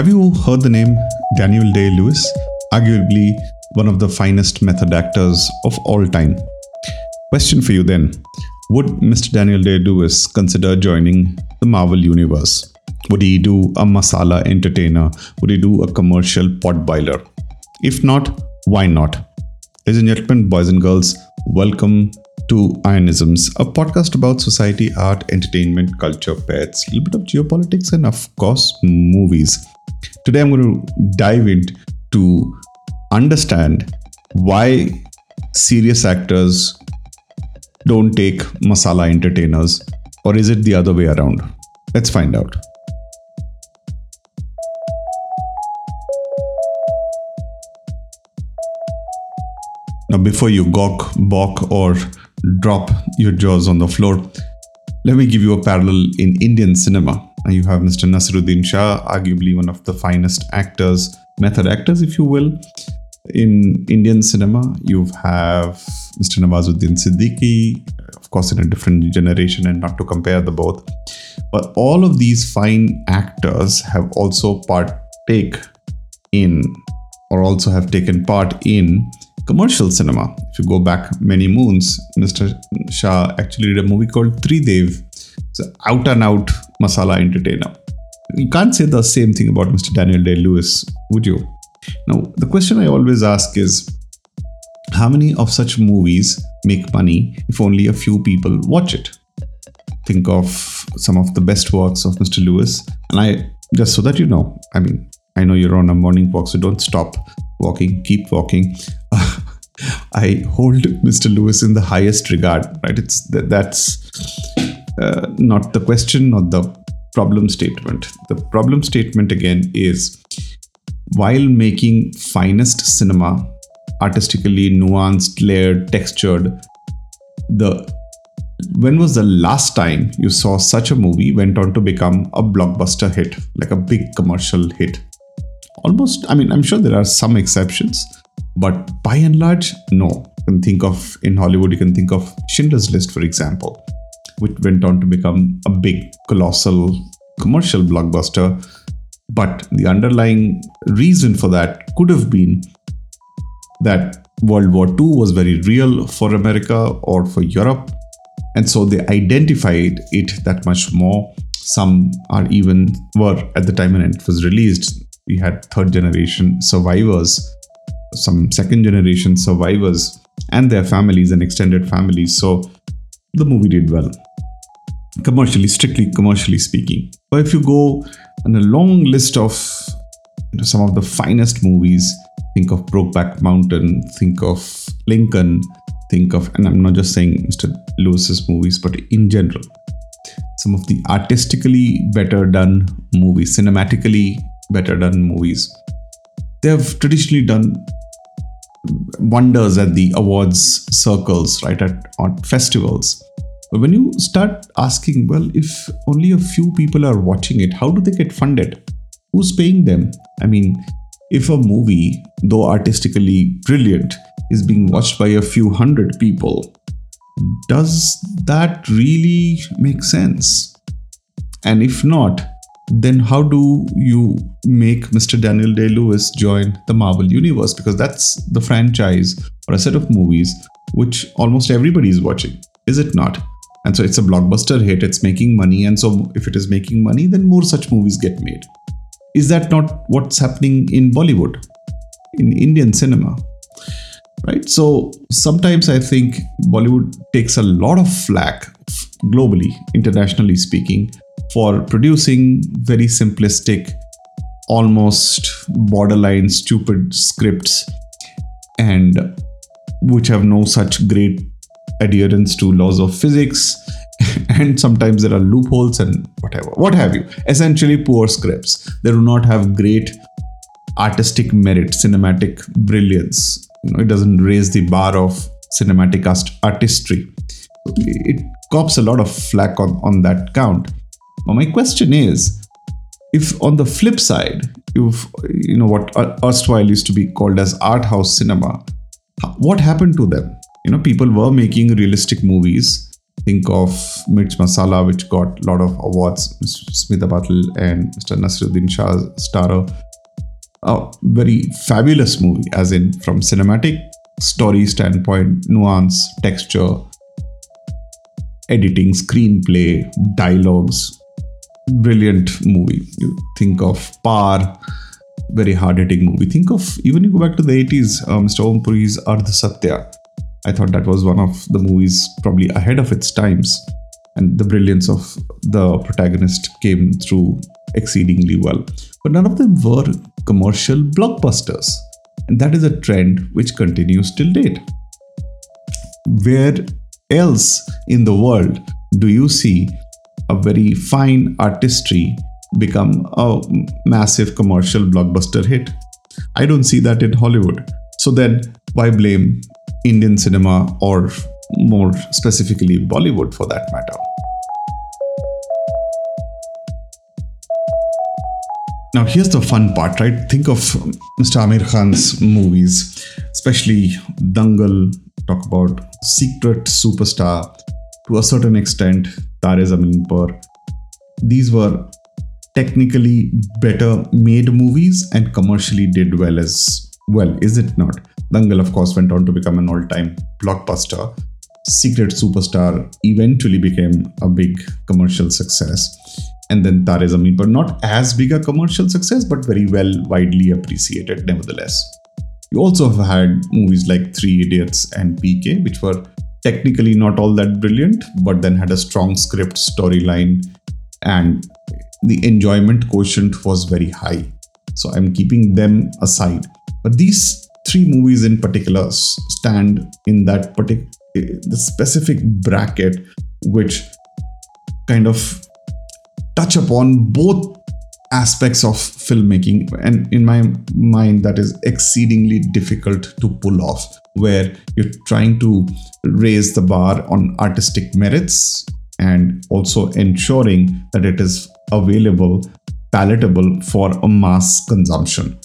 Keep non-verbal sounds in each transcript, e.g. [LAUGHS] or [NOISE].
Have you heard the name Daniel Day Lewis? Arguably one of the finest method actors of all time. Question for you then Would Mr. Daniel Day Lewis consider joining the Marvel Universe? Would he do a masala entertainer? Would he do a commercial pot boiler? If not, why not? Ladies and gentlemen, boys and girls, welcome to Aayanisms, a podcast about society, art, entertainment, culture, pets, a little bit of geopolitics, and of course, movies. Today, I'm going to dive into to understand why serious actors don't take masala entertainers, or is it the other way around? Let's find out. Now, before you gawk, balk, or drop your jaws on the floor, let me give you a parallel in Indian cinema. You have Mr. Naseeruddin Shah, arguably one of the finest actors, method actors, if you will, in Indian cinema. You have Mr. Nawazuddin Siddiqui, of course, in a different generation, and not to compare the both. But all of these fine actors have also partake in, or also have taken part in commercial cinema. If you go back many moons, Mr. Shah actually did a movie called Tridev. It's an out and out masala entertainer. You can't say the same thing about Mr. Daniel Day Lewis, would you? Now, the question I always ask is how many of such movies make money if only a few people watch it? Think of some of the best works of Mr. Lewis, and I just so that you know, I mean, I know you're on a morning walk, so don't stop walking, keep walking. [LAUGHS] I hold Mr. Lewis in the highest regard, right? It's that's uh, not the question, not the problem statement. The problem statement again is while making finest cinema, artistically nuanced, layered, textured, the when was the last time you saw such a movie went on to become a blockbuster hit, like a big commercial hit? Almost, I mean, I'm sure there are some exceptions, but by and large, no. You can think of in Hollywood, you can think of Schindler's List, for example, which went on to become a big, colossal commercial blockbuster. But the underlying reason for that could have been that World War II was very real for America or for Europe. And so they identified it that much more. Some are even were at the time when it was released. We had third generation survivors some second generation survivors and their families and extended families. So the movie did well, commercially, strictly commercially speaking. But if you go on a long list of you know, some of the finest movies, think of Brokeback Mountain, think of Lincoln, think of, and I'm not just saying Mr. Lewis's movies, but in general, some of the artistically better done movies, cinematically better done movies. They have traditionally done wonders at the awards circles, right, at on festivals. But when you start asking, well, if only a few people are watching it, how do they get funded? Who's paying them? I mean, if a movie, though artistically brilliant, is being watched by a few hundred people, does that really make sense? And if not, then how do you make Mr. Daniel Day Lewis join the Marvel Universe? Because that's the franchise or a set of movies which almost everybody is watching, is it not? And so it's a blockbuster hit, it's making money. And so if it is making money, then more such movies get made. Is that not what's happening in Bollywood, in Indian cinema? Right? So sometimes I think Bollywood takes a lot of flack globally, internationally speaking, for producing very simplistic, almost borderline stupid scripts and which have no such great adherence to laws of physics [LAUGHS] and sometimes there are loopholes and whatever what have you. Essentially poor scripts. They do not have great artistic merit cinematic brilliance. You know it doesn't raise the bar of cinematic artistry. It cops a lot of flack on, on that count. But my question is, if on the flip side, if you know what erstwhile used to be called as art house cinema, what happened to them? You know, people were making realistic movies Think of Mirch Masala, which got a lot of awards. Smita Patil and Mr. Naseeruddin Shah starrer. A very fabulous movie, as in from cinematic story standpoint, nuance, texture, editing, screenplay, dialogues. Brilliant movie. You think of Paar, very hard hitting movie. Think of even you go back to the 80s, uh, Mr. Om Puri's Ardh Satya. I thought that was one of the movies probably ahead of its times. And the brilliance of the protagonist came through exceedingly well. But none of them were commercial blockbusters. And that is a trend which continues till date. Where else in the world do you see a very fine artistry become a massive commercial blockbuster hit? I don't see that in Hollywood. So then, why blame Indian cinema or more specifically Bollywood for that matter? Now, here's the fun part, right? Think of Mr. Aamir Khan's movies, especially Dangal, talk about Secret Superstar, to a certain extent, Taare Zameen Par. These were technically better made movies and commercially did well as well, is it not? Dangal, of course, went on to become an all time blockbuster. Secret Superstar eventually became a big commercial success and then Taare Zameen Par not as big a commercial success, but very well widely appreciated nevertheless. You also have had movies like Three Idiots and PK, which were technically not all that brilliant, but then had a strong script, storyline, and the enjoyment quotient was very high. So I'm keeping them aside. But these three movies in particular stand in that particular eh, the specific bracket which kind of touch upon both aspects of filmmaking. And in my mind that is exceedingly difficult to pull off where you're trying to raise the bar on artistic merits and also ensuring that it is available palatable for a mass consumption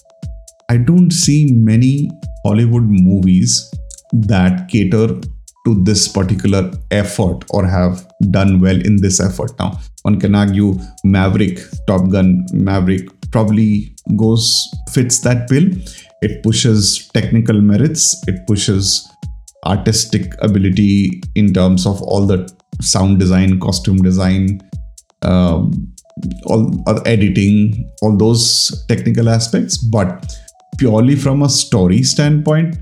i don't see many hollywood movies that cater to this particular effort or have done well in this effort. Now, one can argue Maverick, Top Gun Maverick probably goes fits that bill. It pushes technical merits, it pushes artistic ability in terms of all the sound design, costume design, um, all, all editing, all those technical aspects. But purely from a story standpoint,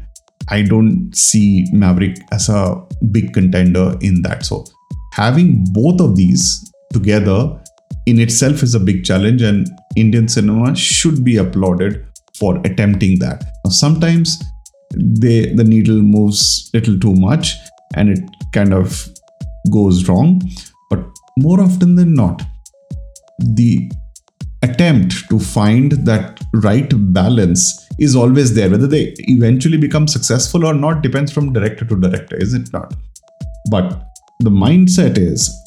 I don't see Maverick as a big contender in that. So having both of these together in itself is a big challenge, and Indian cinema should be applauded for attempting that. Now, sometimes they the needle moves a little too much and it kind of goes wrong, but more often than not, the attempt to find that right balance is always there. Whether they eventually become successful or not depends from director to director, is it not? But the mindset is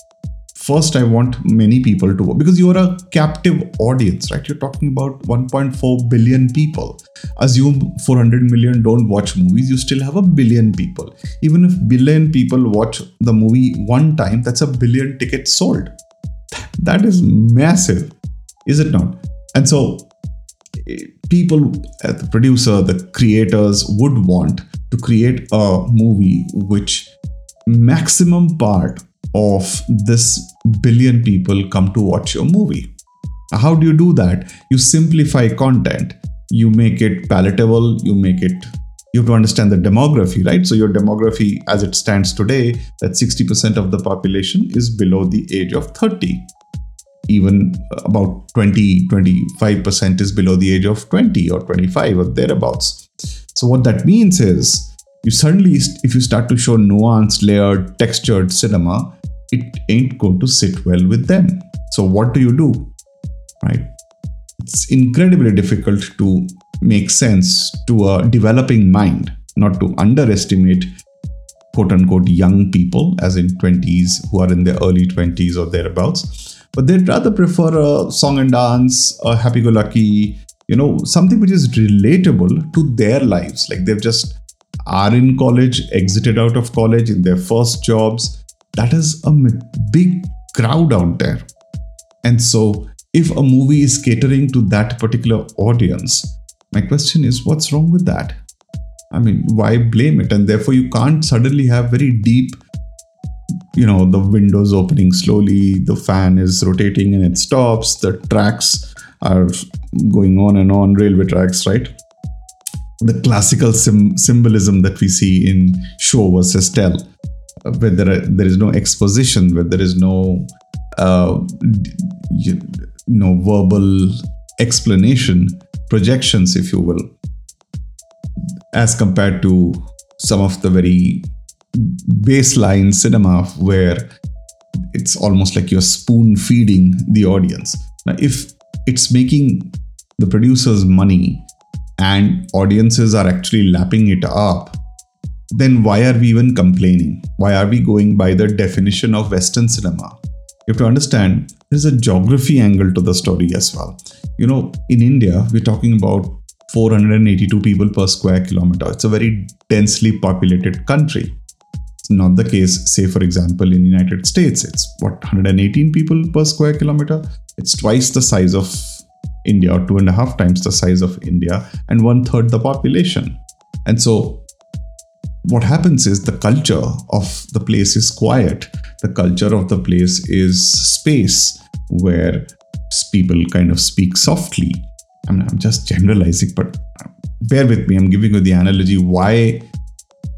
first, I want many people to because you're a captive audience, right? You're talking about 1.4 billion people. Assume 400 million don't watch movies, you still have a billion people. Even if billion people watch the movie one time, that's a billion tickets sold. That is massive, is it not? And so people, the producer, the creators would want to create a movie which maximum part of this billion people come to watch your movie. How do you do that? You simplify content, you make it palatable, you make it you have to understand the demography, right? So your demography as it stands today, that 60% of the population is below the age of 30 even about 20 25% is below the age of 20 or 25 or thereabouts. So what that means is you suddenly if you start to show nuanced layered textured cinema it ain't going to sit well with them. So what do you do? Right? It's incredibly difficult to make sense to a developing mind not to underestimate quote unquote young people as in 20s who are in their early 20s or thereabouts but they'd rather prefer a song and dance, a happy go lucky, you know, something which is relatable to their lives. Like they've just are in college, exited out of college in their first jobs, that is a big crowd out there. And so, if a movie is catering to that particular audience, my question is, what's wrong with that? I mean, why blame it? And therefore, you can't suddenly have very deep, you know, the windows opening slowly, the fan is rotating and it stops, the tracks are going on and on, railway tracks, right? The classical sim- symbolism that we see in show versus tell, where there, are, there is no exposition, where there is no, uh, you know, verbal explanation, projections, if you will as compared to some of the very baseline cinema where it's almost like you're spoon feeding the audience. Now, if it's making the producers money and audiences are actually lapping it up, then why are we even complaining? Why are we going by the definition of Western cinema? You have to understand there's a geography angle to the story as well. You know, in India, we're talking about 482 people per square kilometer. It's a very densely populated country. Not the case, say, for example, in United States. It's what 118 people per square kilometer. It's twice the size of India, or two and a half times the size of India, and one third the population. And so, what happens is the culture of the place is quiet. The culture of the place is space where people kind of speak softly I mean, I'm just generalizing, but bear with me. I'm giving you the analogy why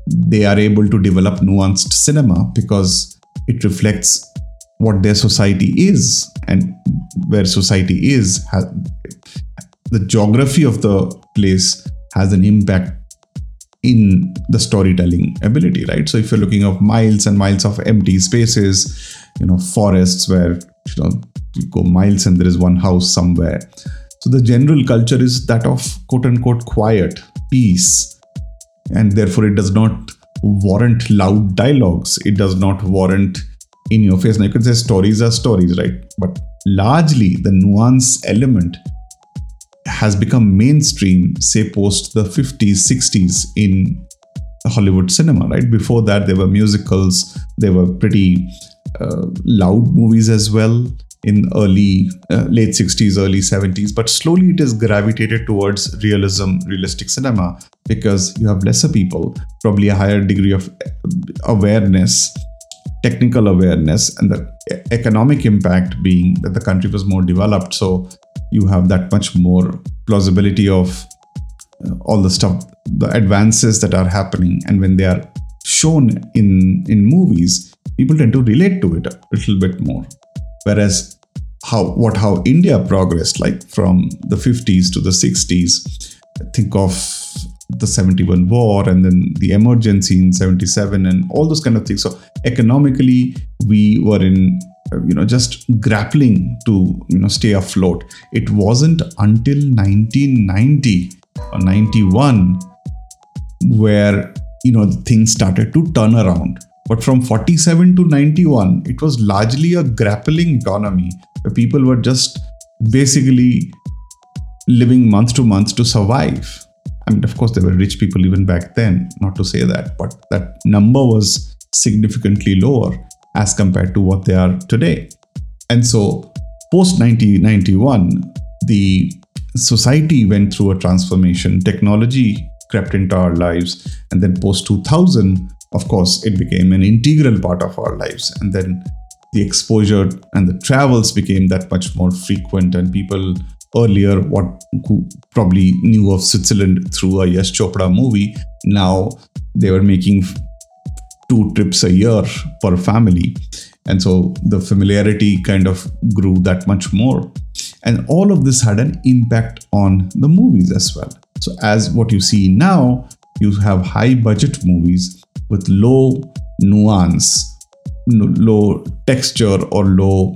they are able to develop nuanced cinema because it reflects what their society is and where society is. The geography of the place has an impact in the storytelling ability, right? So if you're looking at miles and miles of empty spaces, you know, forests where you know you go miles and there is one house somewhere so the general culture is that of quote unquote quiet, peace, and therefore it does not warrant loud dialogues. It does not warrant in your face. Now you can say stories are stories, right? But largely the nuance element has become mainstream, say post the 50s, 60s in Hollywood cinema, right? Before that, there were musicals, there were pretty uh, loud movies as well in early uh, late 60s early 70s but slowly it has gravitated towards realism realistic cinema because you have lesser people probably a higher degree of awareness technical awareness and the economic impact being that the country was more developed. So you have that much more plausibility of uh, all the stuff the advances that are happening. And when they are shown in in movies people tend to relate to it a little bit more. Whereas how what how India progressed, like from the 50s to the 60s, think of the 71 war and then the emergency in 77 and all those kind of things. So economically, we were in uh, you know just grappling to you know stay afloat. It wasn't until 1990 or 91 where you know things started to turn around but from 47 to 91, it was largely a grappling economy where people were just basically living month to month to survive. I mean, of course, there were rich people even back then, not to say that, but that number was significantly lower as compared to what they are today. And so, post 1991, the society went through a transformation, technology crept into our lives, and then post 2000, of course, it became an integral part of our lives. And then the exposure and the travels became that much more frequent, and people earlier what probably knew of Switzerland through a Yash Chopra movie. Now they were making two trips a year per family. And so the familiarity kind of grew that much more. And all of this had an impact on the movies as well. So as what you see now you have high budget movies with low nuance, low texture, or low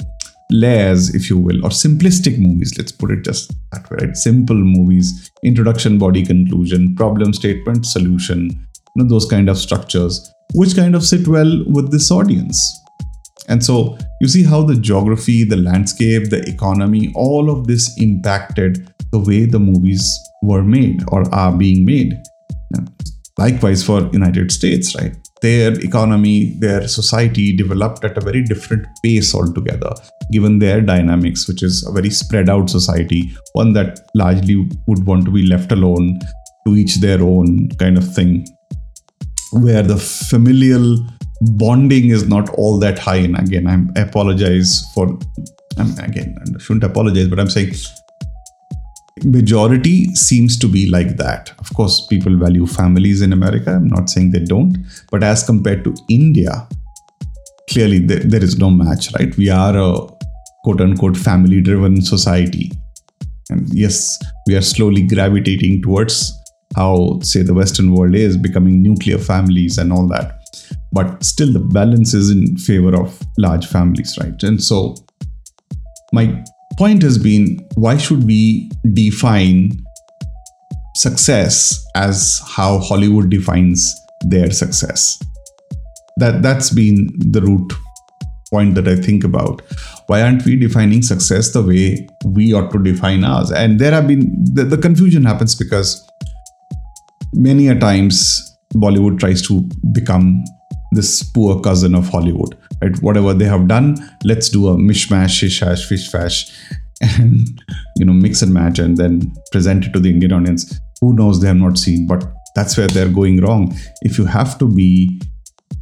layers, if you will, or simplistic movies. Let's put it just that way, right? Simple movies, introduction, body, conclusion, problem statement, solution, you know, those kind of structures, which kind of sit well with this audience. And so you see how the geography, the landscape, the economy, all of this impacted the way the movies were made or are being made. Likewise for United States, right? Their economy, their society developed at a very different pace altogether, given their dynamics, which is a very spread out society, one that largely would want to be left alone to each their own kind of thing, where the familial bonding is not all that high. And again, I apologize for, I'm, again, I shouldn't apologize, but I'm saying majority seems to be like that. Of course people value families in america. I'm not saying they don't. But as compared to india clearly there, there is no match right? We are a quote unquote family driven society. And yes we are slowly gravitating towards how say the western world is becoming nuclear families and all that. But still the balance is in favor of large families right? And so my point has been why should we define success as how Hollywood defines their success? That that's been the root point that I think about. Why aren't we defining success the way we ought to define ours? And there have been the, the confusion happens because many a times Bollywood tries to become this poor cousin of Hollywood Whatever they have done, let's do a mishmash, shishash, fishfash, and you know mix and match, and then present it to the Indian audience. Who knows? They have not seen, but that's where they're going wrong. If you have to be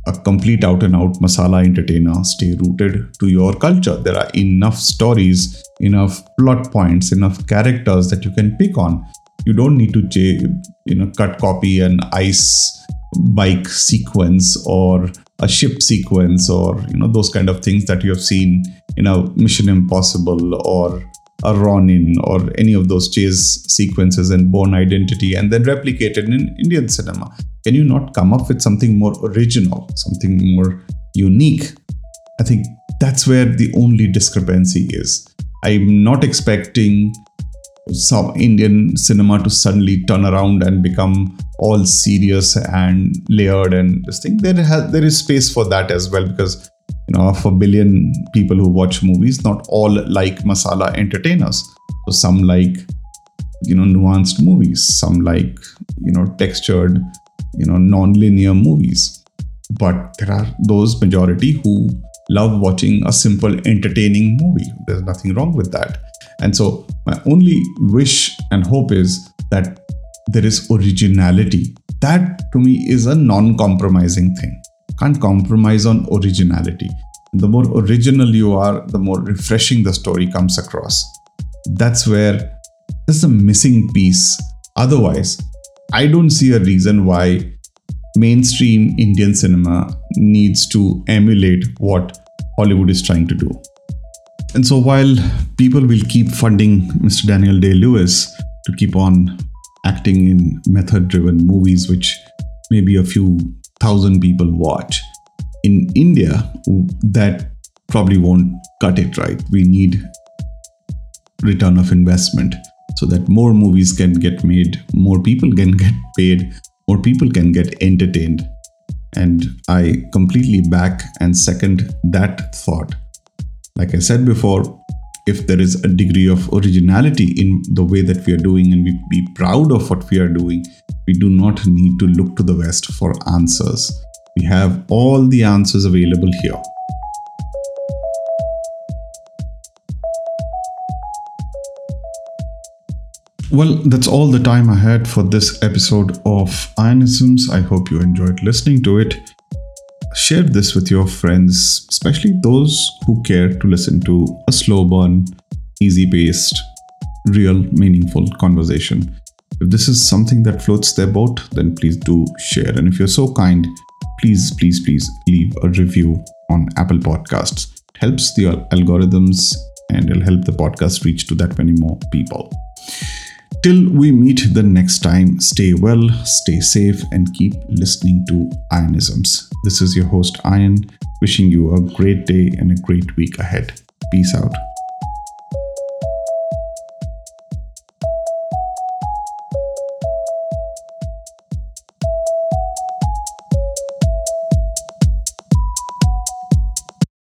a complete out and out masala entertainer, stay rooted to your culture. There are enough stories, enough plot points, enough characters that you can pick on. You don't need to, you know, cut copy an ice bike sequence or a ship sequence or you know those kind of things that you have seen in a Mission Impossible or a Ronin or any of those chase sequences in Bourne Identity and then replicated in Indian cinema. Can you not come up with something more original, something more unique? I think that's where the only discrepancy is. I'm not expecting some Indian cinema to suddenly turn around and become all serious and layered and this thing. There has there is space for that as well because you know of a billion people who watch movies, not all like masala entertainers. So some like you know nuanced movies, some like you know textured, you know non-linear movies. But there are those majority who love watching a simple entertaining movie. There's nothing wrong with that and so, my only wish and hope is that there is originality. That to me is a non compromising thing. Can't compromise on originality. The more original you are, the more refreshing the story comes across. That's where there's a missing piece. Otherwise, I don't see a reason why mainstream Indian cinema needs to emulate what Hollywood is trying to do. And so while people will keep funding Mr. Daniel Day Lewis to keep on acting in method driven movies, which maybe a few thousand people watch, in India, that probably won't cut it right. We need return of investment so that more movies can get made, more people can get paid, more people can get entertained. And I completely back and second that thought. Like I said before, if there is a degree of originality in the way that we are doing and we be proud of what we are doing, we do not need to look to the West for answers. We have all the answers available here. Well, that's all the time I had for this episode of Aayanisms. I hope you enjoyed listening to it share this with your friends, especially those who care to listen to a slow burn, easy paced, real, meaningful conversation. If this is something that floats their boat, then please do share. And if you're so kind, please, please, please leave a review on Apple Podcasts. It helps the algorithms and it'll help the podcast reach to that many more people. Till we meet the next time, stay well, stay safe, and keep listening to Aayanisms. This is your host, Aayan, wishing you a great day and a great week ahead. Peace out.